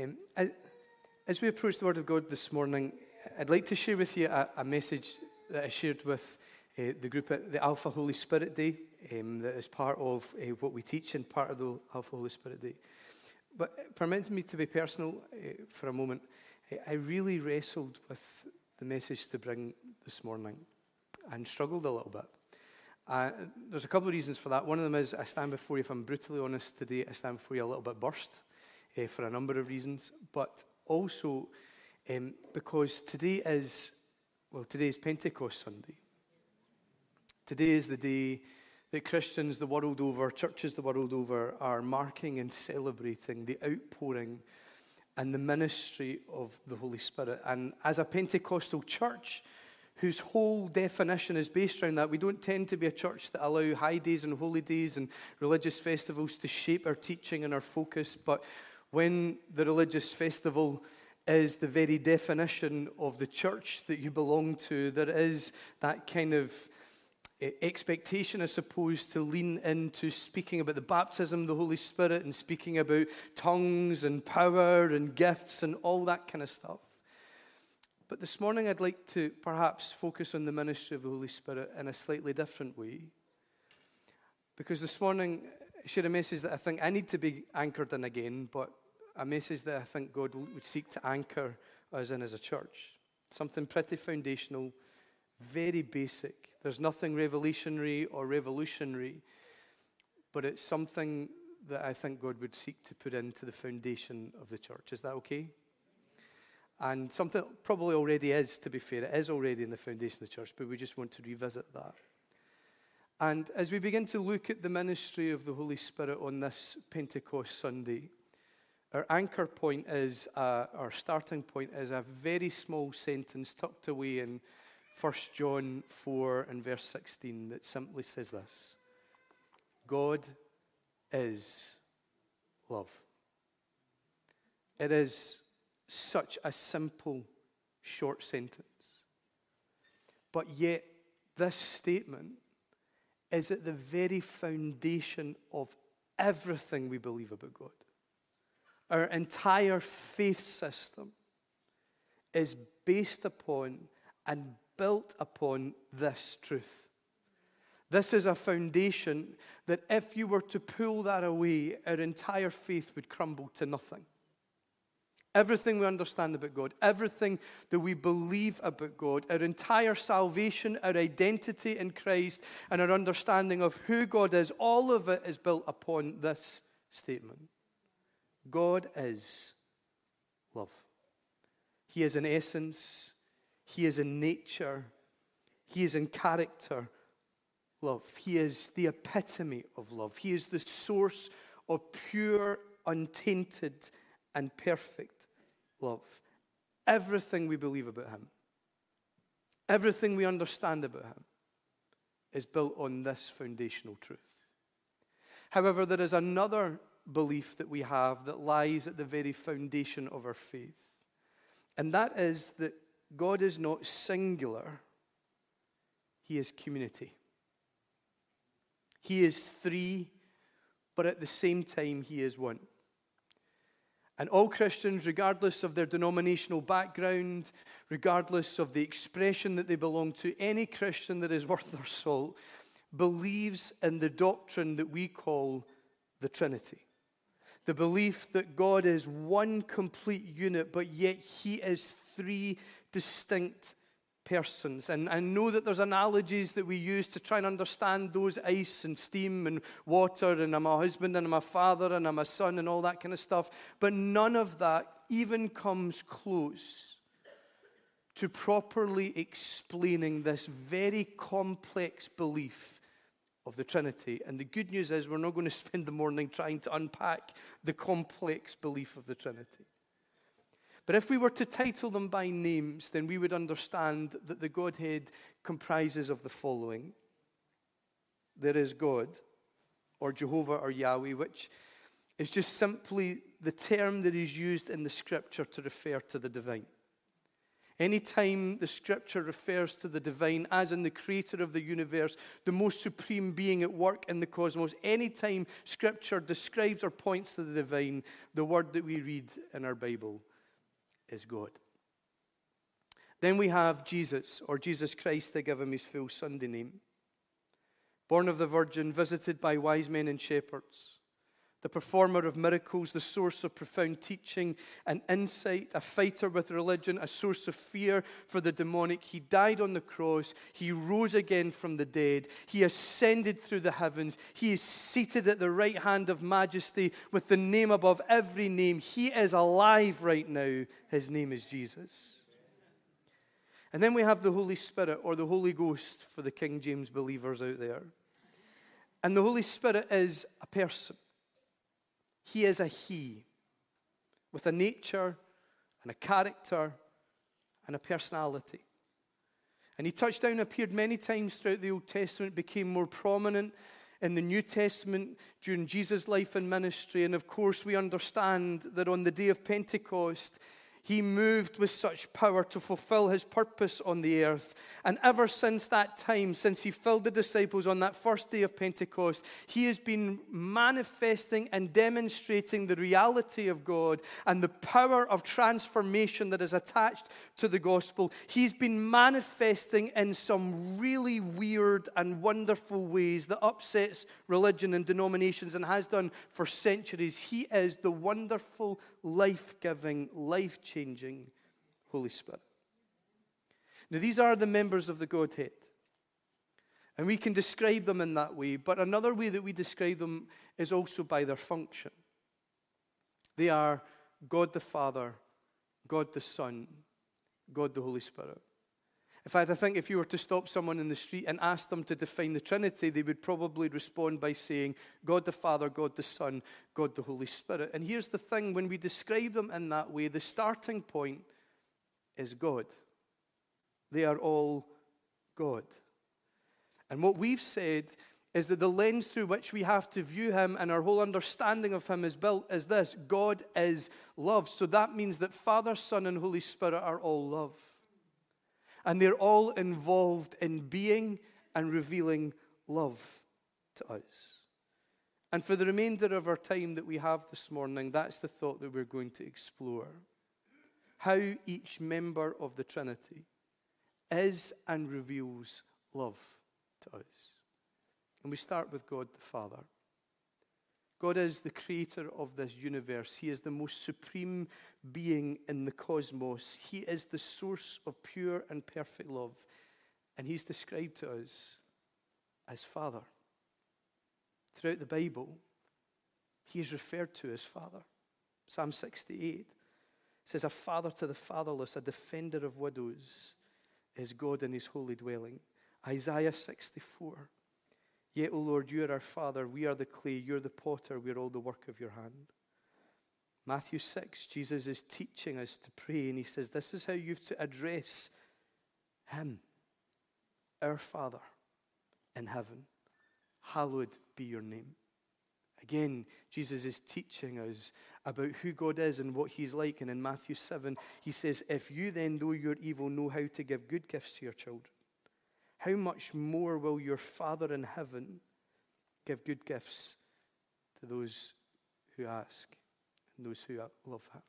Um, as, we approach the Word of God this morning, I'd like to share with you a, a message that I shared with uh, the group at the Alpha Holy Spirit Day, um, that is part of uh, what we teach and part of the Alpha Holy Spirit Day. But permit me to be personal uh, for a moment. I really wrestled with the message to bring this morning and struggled a little bit. Uh, there's a couple of reasons for that. One of them is I stand before you, if I'm brutally honest today, I stand before you a little bit burst uh, for a number of reasons, but also um, because today is, well, today is Pentecost Sunday. Today is the day that Christians the world over, churches the world over, are marking and celebrating the outpouring and the ministry of the Holy Spirit. And as a Pentecostal church, whose whole definition is based around that. We don't tend to be a church that allow high days and holy days and religious festivals to shape our teaching and our focus, but when the religious festival is the very definition of the church that you belong to, there is that kind of eh, expectation, I suppose, to lean into speaking about the baptism of the Holy Spirit and speaking about tongues and power and gifts and all that kind of stuff. But this morning, I'd like to perhaps focus on the ministry of the Holy Spirit in a slightly different way. Because this morning, share a message that I think I need to be anchored in again, but a message that I think God would seek to anchor us in as a church. Something pretty foundational, very basic. There's nothing revolutionary or revolutionary, but it's something that I think God would seek to put into the foundation of the church. Is that okay? And something probably already is, to be fair, it is already in the foundation of the church, but we just want to revisit that. And as we begin to look at the ministry of the Holy Spirit on this Pentecost Sunday, our anchor point is, uh, our starting point is a very small sentence tucked away in 1 John 4 and verse 16 that simply says this God is love. It is such a simple, short sentence. But yet, this statement is at the very foundation of everything we believe about God. Our entire faith system is based upon and built upon this truth. This is a foundation that if you were to pull that away, our entire faith would crumble to nothing. Everything we understand about God, everything that we believe about God, our entire salvation, our identity in Christ, and our understanding of who God is, all of it is built upon this statement. God is love. He is in essence, He is in nature, He is in character love. He is the epitome of love. He is the source of pure, untainted, and perfect love. Everything we believe about Him, everything we understand about Him, is built on this foundational truth. However, there is another belief that we have that lies at the very foundation of our faith. And that is that God is not singular, He is community. He is three, but at the same time, He is one. And all Christians, regardless of their denominational background, regardless of the expression that they belong to, any Christian that is worth their salt believes in the doctrine that we call the Trinity. The belief that God is one complete unit, but yet He is three distinct persons. And I know that there's analogies that we use to try and understand those ice and steam and water, and I'm a husband and I'm a father and I'm a son and all that kind of stuff. But none of that even comes close to properly explaining this very complex belief of the Trinity. And the good news is, we're not going to spend the morning trying to unpack the complex belief of the Trinity. But if we were to title them by names, then we would understand that the Godhead comprises of the following there is God, or Jehovah, or Yahweh, which is just simply the term that is used in the scripture to refer to the divine. Anytime the scripture refers to the divine as in the creator of the universe, the most supreme being at work in the cosmos, anytime scripture describes or points to the divine, the word that we read in our Bible is God. Then we have Jesus, or Jesus Christ, to give him his full Sunday name. Born of the Virgin, visited by wise men and shepherds the performer of miracles, the source of profound teaching and insight, a fighter with religion, a source of fear for the demonic. He died on the cross. He rose again from the dead. He ascended through the heavens. He is seated at the right hand of majesty with the name above every name. He is alive right now. His name is Jesus. And then we have the Holy Spirit or the Holy Ghost for the King James believers out there. And the Holy Spirit is a person. He is a He with a nature and a character and a personality. And he touched down, appeared many times throughout the Old Testament, became more prominent in the New Testament during Jesus' life and ministry. And of course, we understand that on the day of Pentecost, he moved with such power to fulfill his purpose on the earth. And ever since that time, since he filled the disciples on that first day of Pentecost, he has been manifesting and demonstrating the reality of God and the power of transformation that is attached to the gospel. He's been manifesting in some really weird and wonderful ways that upsets religion and denominations and has done for centuries. He is the wonderful, life giving, life changing Holy Spirit. Now, these are the members of the Godhead. And we can describe them in that way, but another way that we describe them is also by their function. They are God the Father, God the Son, God the Holy Spirit. In fact, I think if you were to stop someone in the street and ask them to define the Trinity, they would probably respond by saying, God the Father, God the Son, God the Holy Spirit. And here's the thing when we describe them in that way, the starting point is God. They are all God. And what we've said is that the lens through which we have to view him and our whole understanding of him is built is this God is love. So that means that Father, Son, and Holy Spirit are all love. And they're all involved in being and revealing love to us. And for the remainder of our time that we have this morning, that's the thought that we're going to explore. How each member of the Trinity is and reveals love to us. And we start with God the Father. God is the creator of this universe. He is the most supreme being in the cosmos. He is the source of pure and perfect love. And He's described to us as Father. Throughout the Bible, He is referred to as Father. Psalm 68 says, A father to the fatherless, a defender of widows, is God in His holy dwelling. Isaiah 64 Yet, O Lord, you are our Father, we are the clay, you're the potter, we're all the work of your hand. Matthew 6, Jesus is teaching us to pray, and he says, This is how you've to address him, our Father in heaven. Hallowed be your name. Again, Jesus is teaching us about who God is and what He's like. And in Matthew 7, He says, If you then, though you're evil, know how to give good gifts to your children, how much more will your Father in heaven give good gifts to those who ask and those who love Him?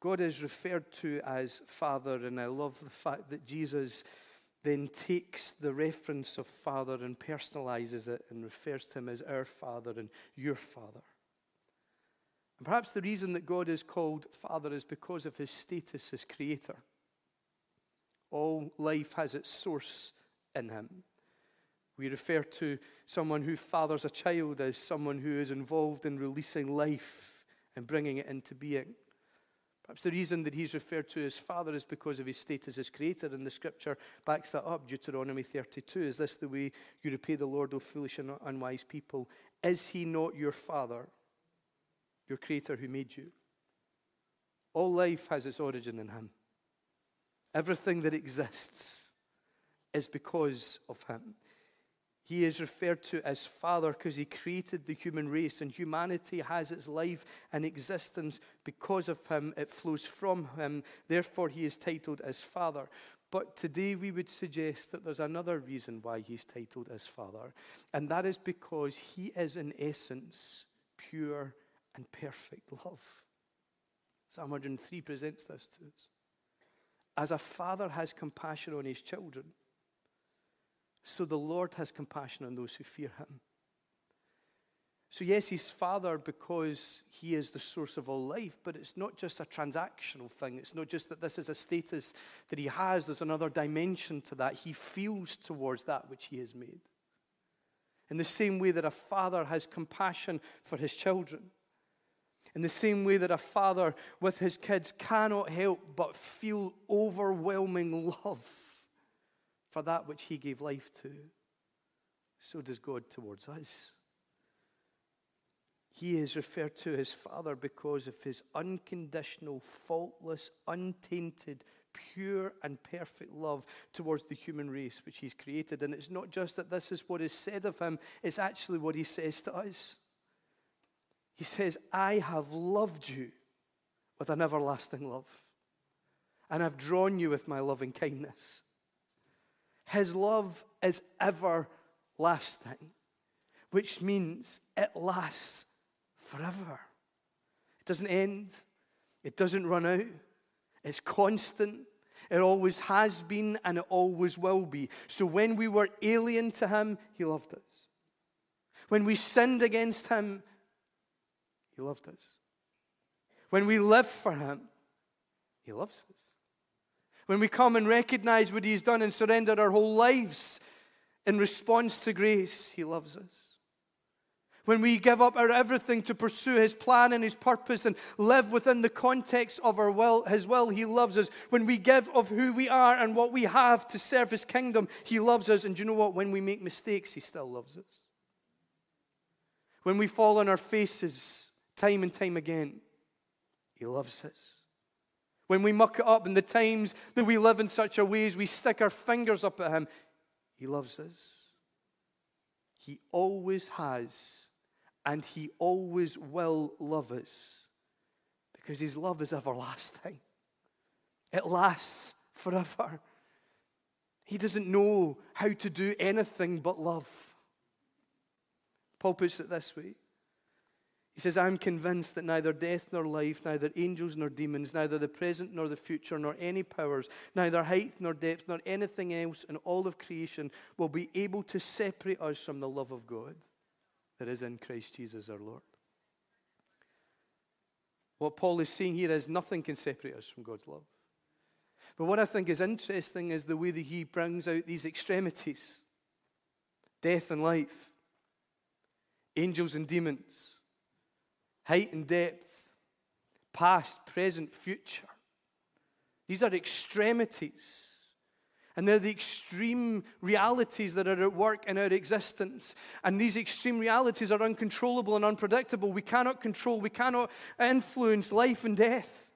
God is referred to as Father, and I love the fact that Jesus then takes the reference of Father and personalizes it and refers to Him as our Father and your Father. And perhaps the reason that God is called Father is because of His status as Creator. All life has its source in him. We refer to someone who fathers a child as someone who is involved in releasing life and bringing it into being. Perhaps the reason that he's referred to as father is because of his status as creator, and the scripture backs that up. Deuteronomy 32 Is this the way you repay the Lord, O foolish and unwise people? Is he not your father, your creator who made you? All life has its origin in him. Everything that exists is because of him. He is referred to as Father because he created the human race, and humanity has its life and existence because of him. It flows from him. Therefore, he is titled as Father. But today we would suggest that there's another reason why he's titled as Father, and that is because he is, in essence, pure and perfect love. Psalm 103 presents this to us. As a father has compassion on his children, so the Lord has compassion on those who fear him. So, yes, he's Father because he is the source of all life, but it's not just a transactional thing. It's not just that this is a status that he has, there's another dimension to that. He feels towards that which he has made. In the same way that a father has compassion for his children, in the same way that a father with his kids cannot help but feel overwhelming love for that which he gave life to, so does God towards us. He is referred to as Father because of his unconditional, faultless, untainted, pure, and perfect love towards the human race which he's created. And it's not just that this is what is said of him, it's actually what he says to us. He says, I have loved you with an everlasting love, and I've drawn you with my loving kindness. His love is everlasting, which means it lasts forever. It doesn't end, it doesn't run out, it's constant. It always has been and it always will be. So when we were alien to Him, He loved us. When we sinned against Him, He loved us. When we live for Him, He loves us. When we come and recognize what He's done and surrender our whole lives in response to grace, He loves us. When we give up our everything to pursue His plan and His purpose and live within the context of our will, His will, He loves us. When we give of who we are and what we have to serve His kingdom, He loves us. And do you know what? When we make mistakes, He still loves us. When we fall on our faces time and time again, He loves us. When we muck it up in the times that we live in such a ways, we stick our fingers up at Him. He loves us. He always has, and He always will love us because His love is everlasting. It lasts forever. He doesn't know how to do anything but love. Paul puts it this way he says, I'm convinced that neither death nor life, neither angels nor demons, neither the present nor the future, nor any powers, neither height nor depth, nor anything else in all of creation will be able to separate us from the love of God that is in Christ Jesus our Lord. What Paul is saying here is nothing can separate us from God's love. But what I think is interesting is the way that he brings out these extremities death and life, angels and demons height and depth, past, present, future. These are extremities. And they're the extreme realities that are at work in our existence. And these extreme realities are uncontrollable and unpredictable. We cannot control, we cannot influence life and death.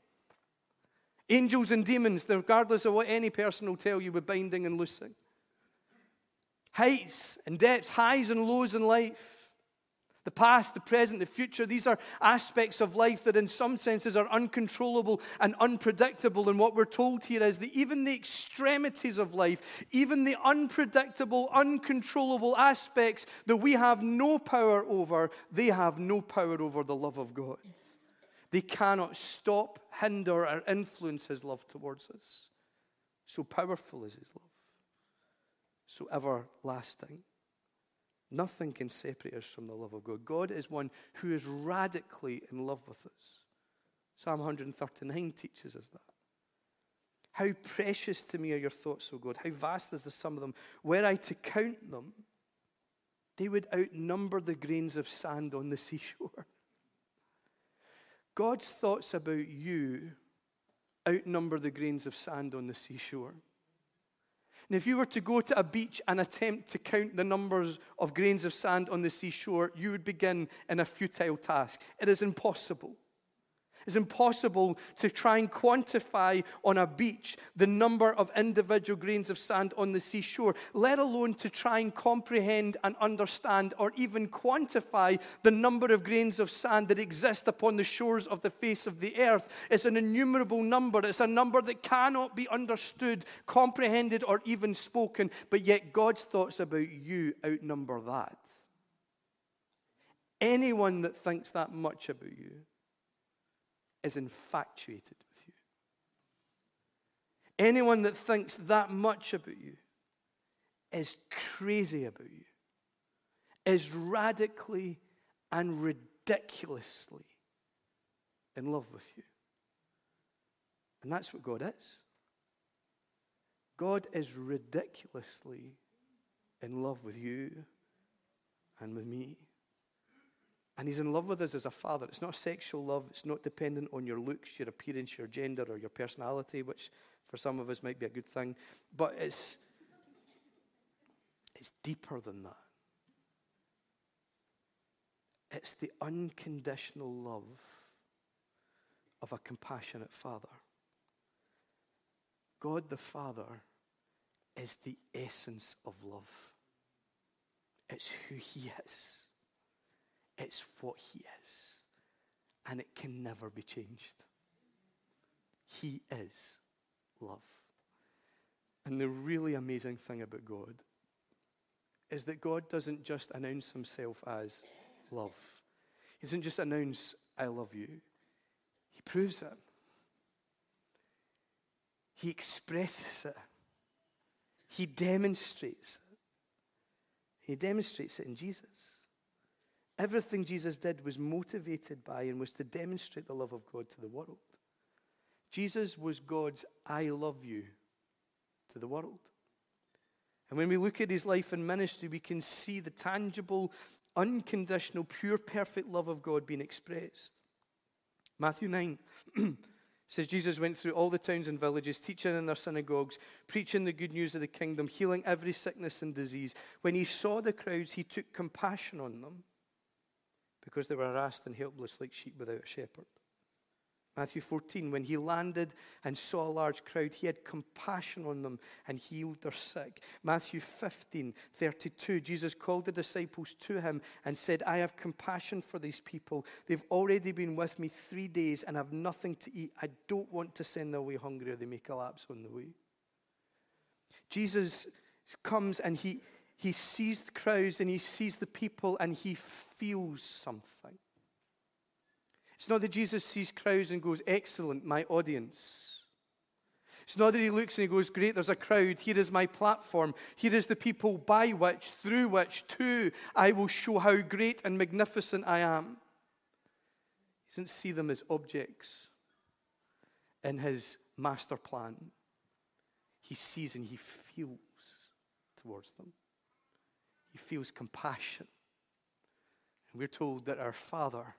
Angels and demons, regardless of what any person will tell you we're binding and loosing. Heights and depths, highs and lows in life. The past, the present, the future, these are aspects of life that, in some senses, are uncontrollable and unpredictable. And what we're told here is that even the extremities of life, even the unpredictable, uncontrollable aspects that we have no power over, they have no power over the love of God. They cannot stop, hinder, or influence His love towards us. So powerful is His love, so everlasting. Nothing can separate us from the love of God. God is one who is radically in love with us. Psalm 139 teaches us that. How precious to me are your thoughts, O God. How vast is the sum of them. Were I to count them, they would outnumber the grains of sand on the seashore. God's thoughts about you outnumber the grains of sand on the seashore. And if you were to go to a beach and attempt to count the numbers of grains of sand on the seashore, you would begin in a futile task. It is impossible. It's impossible to try and quantify on a beach the number of individual grains of sand on the seashore, let alone to try and comprehend and understand or even quantify the number of grains of sand that exist upon the shores of the face of the earth. It's an innumerable number. It's a number that cannot be understood, comprehended, or even spoken, but yet God's thoughts about you outnumber that. Anyone that thinks that much about you is infatuated with you. Anyone that thinks that much about you is crazy about you, is radically and ridiculously in love with you. And that's what God is. God is ridiculously in love with you and with me. And he's in love with us as a father. It's not sexual love. It's not dependent on your looks, your appearance, your gender, or your personality, which for some of us might be a good thing. But it's, it's deeper than that. It's the unconditional love of a compassionate father. God the Father is the essence of love. It's who He is. It's what He is. And it can never be changed. He is love. And the really amazing thing about God is that God doesn't just announce Himself as love, He doesn't just announce, I love you. He proves it. He expresses it. He demonstrates it. He demonstrates it in Jesus. Everything Jesus did was motivated by and was to demonstrate the love of God to the world. Jesus was God's I love you to the world. And when we look at his life and ministry, we can see the tangible, unconditional, pure, perfect love of God being expressed. Matthew 9 says Jesus went through all the towns and villages, teaching in their synagogues, preaching the good news of the kingdom, healing every sickness and disease. When he saw the crowds, he took compassion on them because they were harassed and helpless like sheep without a shepherd. Matthew 14, when he landed and saw a large crowd, he had compassion on them and healed their sick. Matthew 15, 32, Jesus called the disciples to him and said, I have compassion for these people. They've already been with me three days and have nothing to eat. I don't want to send them away hungry or they may collapse on the way. Jesus comes and he, he sees the crowds and he sees the people and he feels something. It's not that Jesus sees crowds and goes, Excellent, my audience. It's not that he looks and he goes, Great, there's a crowd. Here is my platform. Here is the people by which, through which, too, I will show how great and magnificent I am. He doesn't see them as objects in his master plan. He sees and he feels towards them. He feels compassion. And we're told that our Father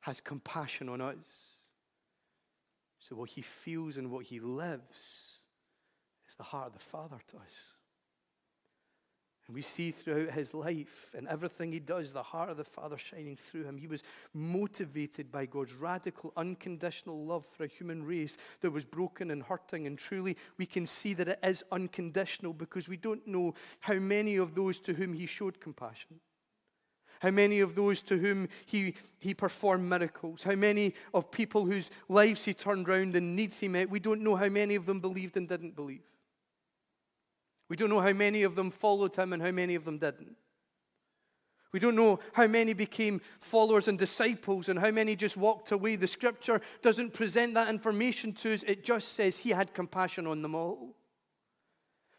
has compassion on us. So, what he feels and what he lives is the heart of the Father to us. And we see throughout his life and everything he does, the heart of the Father shining through him. He was motivated by God's radical, unconditional love for a human race that was broken and hurting. And truly, we can see that it is unconditional because we don't know how many of those to whom he showed compassion. How many of those to whom he, he performed miracles? How many of people whose lives he turned around and needs he met? We don't know how many of them believed and didn't believe. We don't know how many of them followed him and how many of them didn't. We don't know how many became followers and disciples and how many just walked away. The scripture doesn't present that information to us, it just says he had compassion on them all.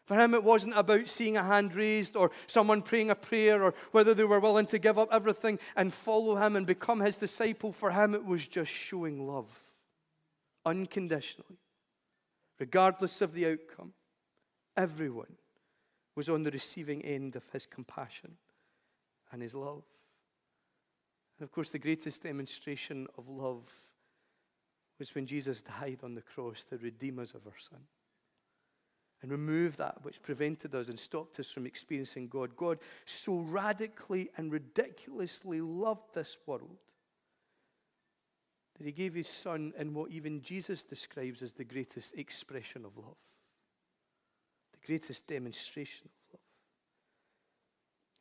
For him, it wasn't about seeing a hand raised or someone praying a prayer or whether they were willing to give up everything and follow him and become his disciple. For him, it was just showing love unconditionally, regardless of the outcome. Everyone was on the receiving end of his compassion and his love. And of course, the greatest demonstration of love was when Jesus died on the cross to redeem us of our sin and remove that which prevented us and stopped us from experiencing God. God so radically and ridiculously loved this world that he gave his son in what even Jesus describes as the greatest expression of love, greatest demonstration of love.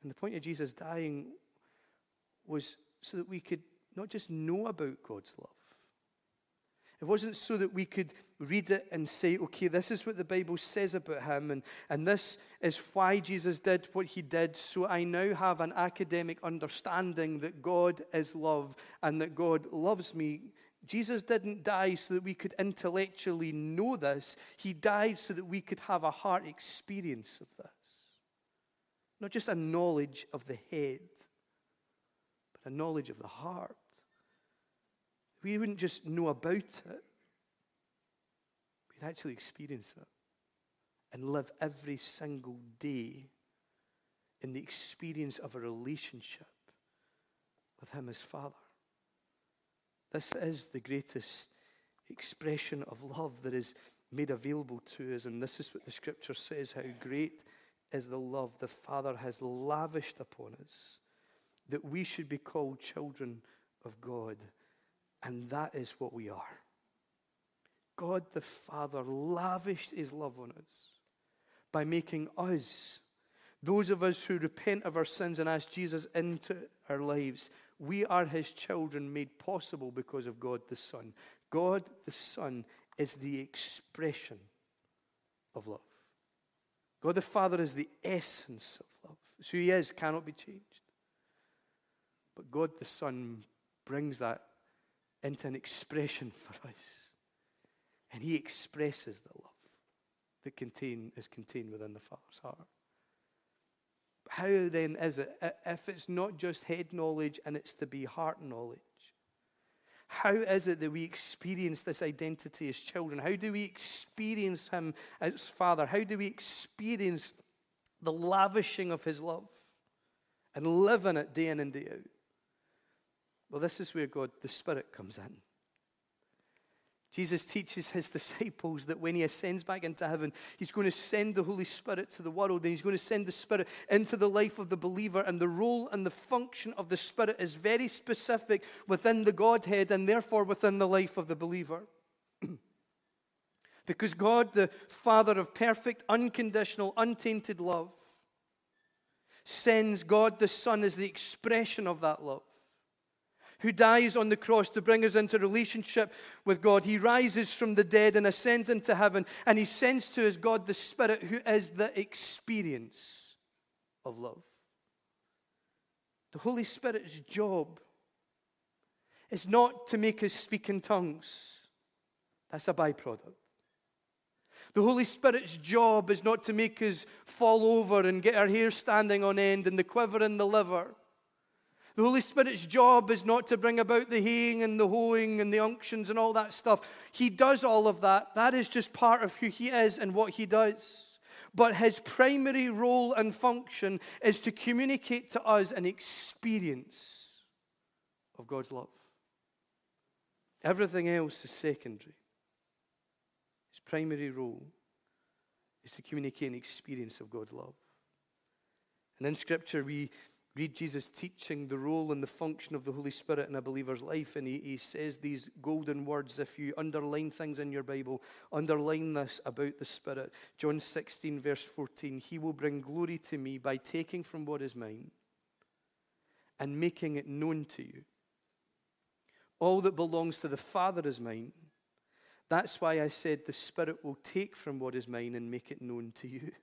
And the point of Jesus dying was so that we could not just know about God's love, it wasn't so that we could read it and say, okay, this is what the Bible says about him, and, and this is why Jesus did what he did. So I now have an academic understanding that God is love and that God loves me. Jesus didn't die so that we could intellectually know this, he died so that we could have a heart experience of this. Not just a knowledge of the head, but a knowledge of the heart. We wouldn't just know about it, we'd actually experience it and live every single day in the experience of a relationship with Him as Father. This is the greatest expression of love that is made available to us, and this is what the scripture says how great is the love the Father has lavished upon us, that we should be called children of God. And that is what we are. God the Father lavished his love on us by making us, those of us who repent of our sins and ask Jesus into our lives, we are his children made possible because of God the Son. God the Son is the expression of love. God the Father is the essence of love. So he is, cannot be changed. But God the Son brings that into an expression for us. And he expresses the love that contain, is contained within the Father's heart. How then is it, if it's not just head knowledge and it's to be heart knowledge? How is it that we experience this identity as children? How do we experience Him as Father? How do we experience the lavishing of His love and live in it day in and day out? Well, this is where God, the Spirit, comes in. Jesus teaches his disciples that when he ascends back into heaven, he's going to send the Holy Spirit to the world and he's going to send the Spirit into the life of the believer. And the role and the function of the Spirit is very specific within the Godhead and therefore within the life of the believer. because God, the Father of perfect, unconditional, untainted love, sends God the Son as the expression of that love who dies on the cross to bring us into relationship with God. He rises from the dead and ascends into heaven, and he sends to us God the Spirit, who is the experience of love. The Holy Spirit's job is not to make us speak in tongues, that's a byproduct. The Holy Spirit's job is not to make us fall over and get our hair standing on end and the quiver in the liver. The Holy Spirit's job is not to bring about the haying and the hoeing and the unctions and all that stuff. He does all of that. That is just part of who He is and what He does. But His primary role and function is to communicate to us an experience of God's love. Everything else is secondary. His primary role is to communicate an experience of God's love. And in Scripture, we read Jesus teaching the role and the function of the Holy Spirit in a believer's life, and he, he says these golden words. If you underline things in your Bible, underline this about the Spirit. John 16, verse 14 He will bring glory to me by taking from what is mine and making it known to you. All that belongs to the Father is mine. That's why I said the Spirit will take from what is mine and make it known to you.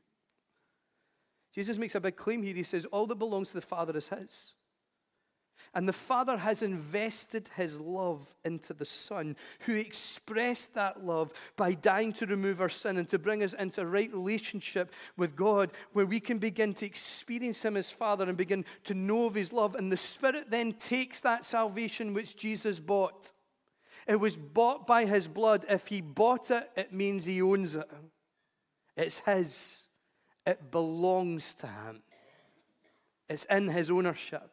Jesus makes a big claim here. He says, All that belongs to the Father is His. And the Father has invested His love into the Son, who expressed that love by dying to remove our sin and to bring us into a right relationship with God, where we can begin to experience Him as Father and begin to know of His love. And the Spirit then takes that salvation which Jesus bought. It was bought by His blood. If He bought it, it means He owns it, it's His. It belongs to Him, it's in His ownership.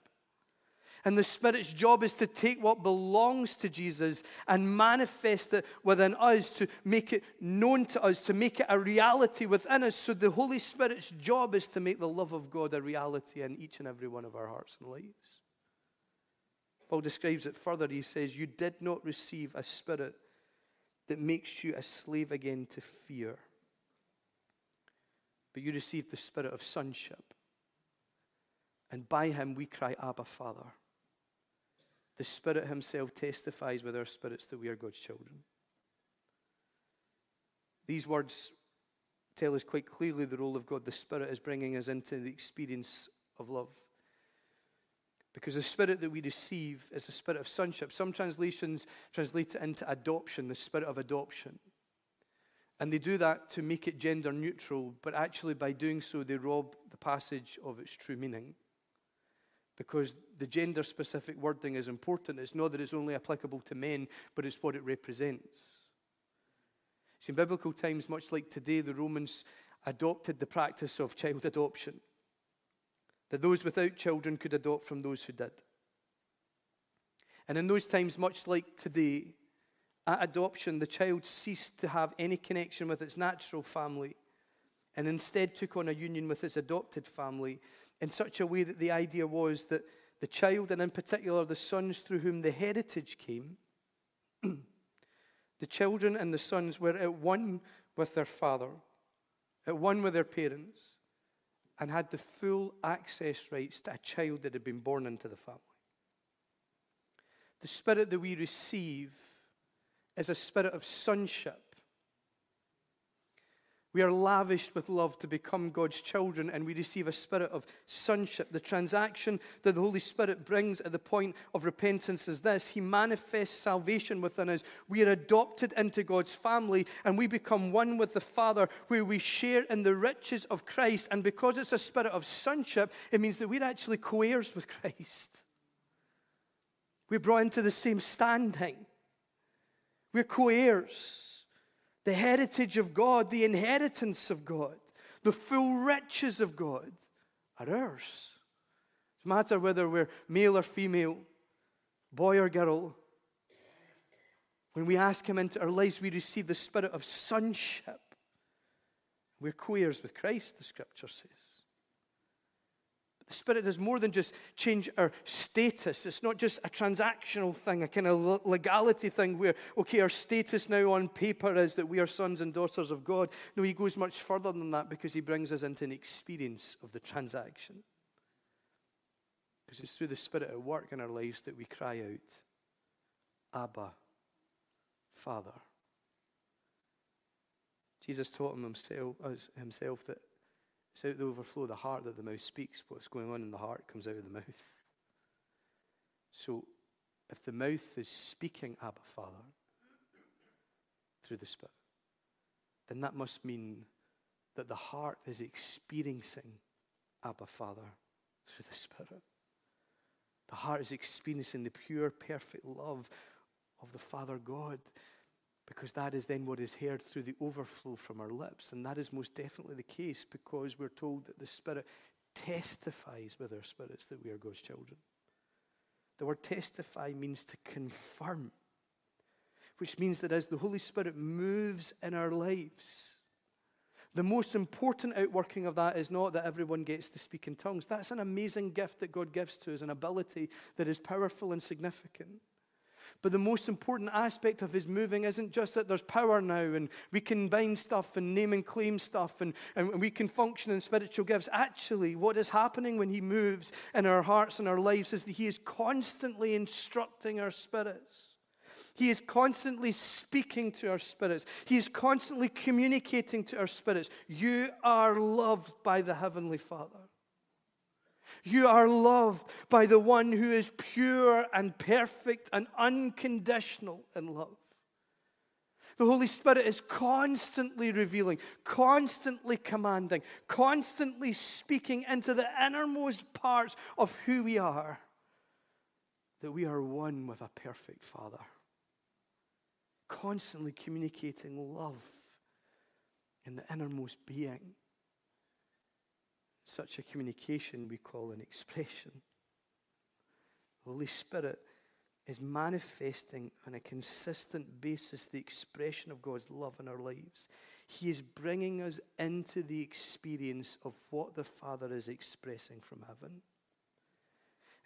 And the Spirit's job is to take what belongs to Jesus and manifest it within us, to make it known to us, to make it a reality within us. So the Holy Spirit's job is to make the love of God a reality in each and every one of our hearts and lives. Paul describes it further. He says, You did not receive a spirit that makes you a slave again to fear, but you received the spirit of sonship. And by him we cry, Abba, Father. The Spirit Himself testifies with our spirits that we are God's children. These words tell us quite clearly the role of God. The Spirit is bringing us into the experience of love. Because the spirit that we receive is the spirit of sonship. Some translations translate it into adoption, the spirit of adoption. And they do that to make it gender neutral, but actually, by doing so, they rob the passage of its true meaning. Because the gender specific wording is important. It's not that it's only applicable to men, but it's what it represents. See, in biblical times, much like today, the Romans adopted the practice of child adoption that those without children could adopt from those who did. And in those times, much like today, at adoption, the child ceased to have any connection with its natural family and instead took on a union with its adopted family in such a way that the idea was that the child, and in particular the sons through whom the heritage came, the children and the sons were at one with their father, at one with their parents and had the full access rights to a child that had been born into the family. The spirit that we receive is a spirit of sonship. We are lavished with love to become God's children, and we receive a spirit of sonship. The transaction that the Holy Spirit brings at the point of repentance is this He manifests salvation within us. We are adopted into God's family, and we become one with the Father, where we share in the riches of Christ. And because it's a spirit of sonship, it means that we're actually co heirs with Christ. We're brought into the same standing, we're co heirs the heritage of God, the inheritance of God, the full riches of God are ours. No matter whether we're male or female, boy or girl, when we ask Him into our lives, we receive the spirit of sonship. We're co heirs with Christ, the scripture says. The Spirit does more than just change our status. It's not just a transactional thing, a kind of legality thing where, okay, our status now on paper is that we are sons and daughters of God. No, He goes much further than that because He brings us into an experience of the transaction. Because it's through the Spirit at work in our lives that we cry out, Abba, Father. Jesus taught him himself, himself that it's out the overflow of the heart that the mouth speaks. What's going on in the heart comes out of the mouth. So, if the mouth is speaking Abba Father through the Spirit, then that must mean that the heart is experiencing Abba Father through the Spirit. The heart is experiencing the pure, perfect love of the Father God because that is then what is heard through the overflow from our lips. And that is most definitely the case because we're told that the Spirit testifies with our spirits that we are God's children. The word testify means to confirm, which means that as the Holy Spirit moves in our lives, the most important outworking of that is not that everyone gets to speak in tongues. That's an amazing gift that God gives to us, an ability that is powerful and significant. But the most important aspect of his moving isn't just that there's power now and we can bind stuff and name and claim stuff and, and we can function in spiritual gifts. Actually, what is happening when he moves in our hearts and our lives is that he is constantly instructing our spirits. He is constantly speaking to our spirits. He is constantly communicating to our spirits. You are loved by the Heavenly Father. You are loved by the one who is pure and perfect and unconditional in love. The Holy Spirit is constantly revealing, constantly commanding, constantly speaking into the innermost parts of who we are. That we are one with a perfect Father. Constantly communicating love in the innermost being. Such a communication we call an expression. The Holy Spirit is manifesting on a consistent basis the expression of God's love in our lives. He is bringing us into the experience of what the Father is expressing from heaven.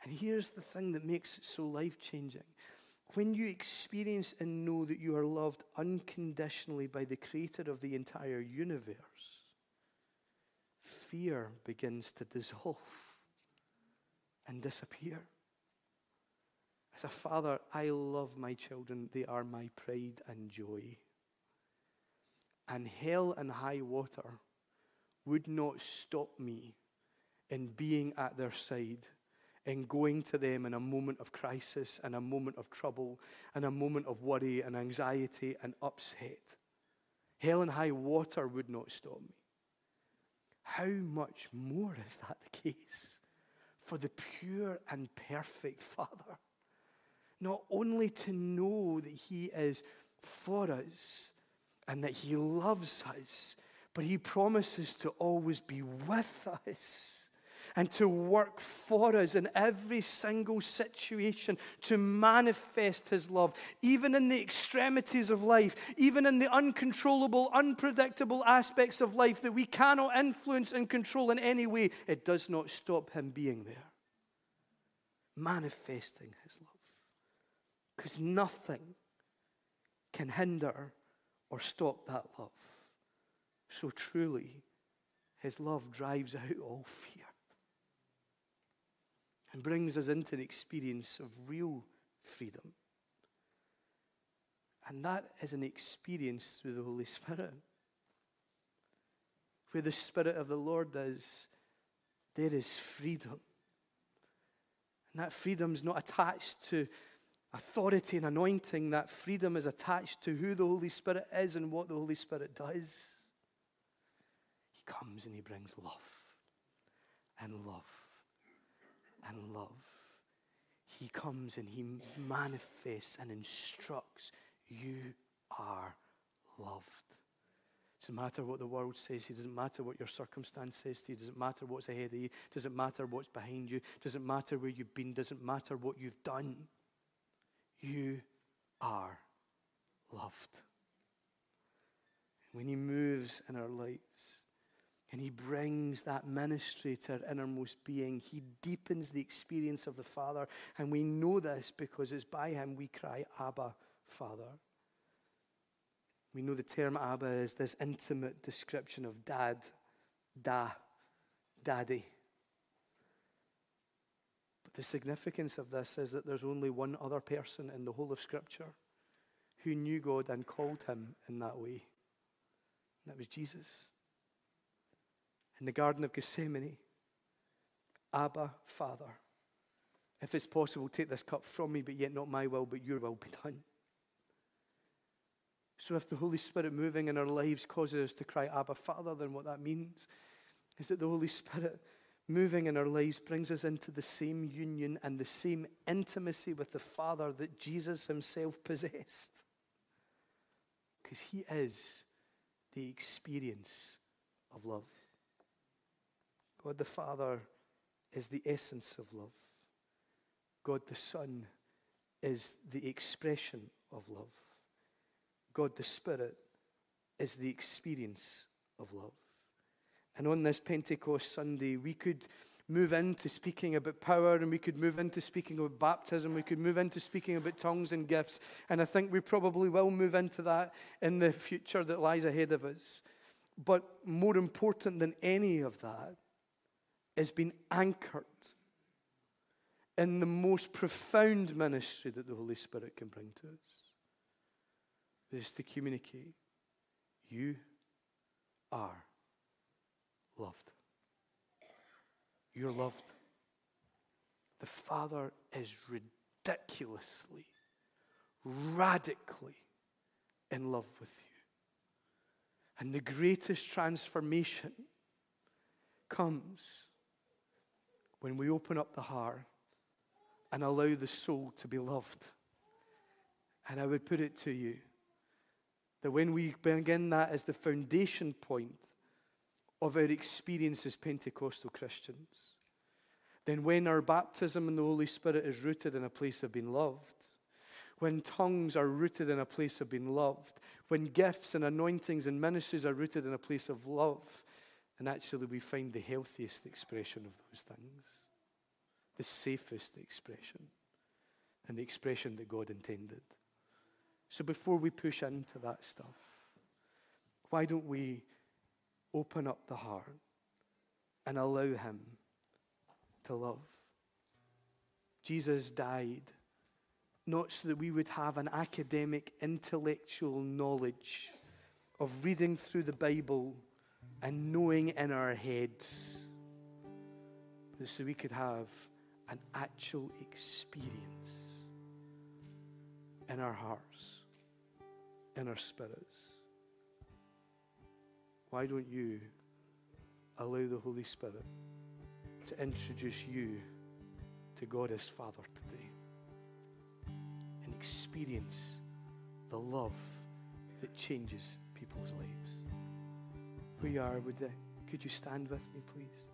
And here's the thing that makes it so life changing. When you experience and know that you are loved unconditionally by the creator of the entire universe, fear begins to dissolve and disappear. As a father, I love my children. They are my pride and joy. And hell and high water would not stop me in being at their side, in going to them in a moment of crisis and a moment of trouble and a moment of worry and anxiety and upset. Hell and high water would not stop me. How much more is that the case for the pure and perfect Father? Not only to know that He is for us and that He loves us, but He promises to always be with us and to work for us in every single situation to manifest His love, even in the extremities of life, even in the uncontrollable, unpredictable aspects of life that we cannot influence and control in any way. It does not stop Him being there, manifesting His love. Because nothing can hinder or stop that love. So truly, His love drives out all fear and brings us into an experience of real freedom. And that is an experience through the Holy Spirit. Where the Spirit of the Lord is, there is freedom. And that freedom is not attached to authority and anointing. That freedom is attached to who the Holy Spirit is and what the Holy Spirit does. He comes and He brings love and love and love. He comes and he manifests and instructs. You are loved. It doesn't matter what the world says. It doesn't matter what your circumstance says to you. It doesn't matter what's ahead of you. It doesn't matter what's behind you. It doesn't matter where you've been. It doesn't matter what you've done. You are loved. When He moves in our lives, and he brings that ministry to our innermost being. He deepens the experience of the Father. And we know this because it's by him we cry, Abba, Father. We know the term Abba is this intimate description of dad, da, daddy. But the significance of this is that there's only one other person in the whole of Scripture who knew God and called him in that way. And that was Jesus in the Garden of Gethsemane Abba, Father, if it's possible, take this cup from me, but yet not my will, but your will be done. So, if the Holy Spirit moving in our lives causes us to cry, Abba, Father, then what that means is that the Holy Spirit moving in our lives brings us into the same union and the same intimacy with the Father that Jesus himself possessed. Because he is the experience of love. God the Father is the essence of love. God the Son is the expression of love. God the Spirit is the experience of love. And on this Pentecost Sunday, we could move into speaking about power and we could move into speaking about baptism. We could move into speaking about tongues and gifts. And I think we probably will move into that in the future that lies ahead of us. But more important than any of that is being anchored in the most profound ministry that the Holy Spirit can bring to us. Is to communicate, you are loved. You're loved. The Father is ridiculously, radically in love with you. And the greatest transformation comes when we open up the heart and allow the soul to be loved. And I would put it to you that when we begin that as the foundation point of our experience as Pentecostal Christians, then when our baptism in the Holy Spirit is rooted in a place of being loved, when tongues are rooted in a place of being loved, when gifts and anointings and ministries are rooted in a place of love, and actually, we find the healthiest expression of those things. the safest expression and the expression that God intended. So before we push into that stuff, why don't we open up the heart and allow Him to love? Jesus died not so that we would have an academic, intellectual knowledge of reading through the Bible and knowing in our heads, so we could have an actual experience in our hearts, in our spirits. Why don't you allow the Holy Spirit to introduce you to God as Father today and experience the love that changes people's lives? You are, would, uh, could you stand with me, please?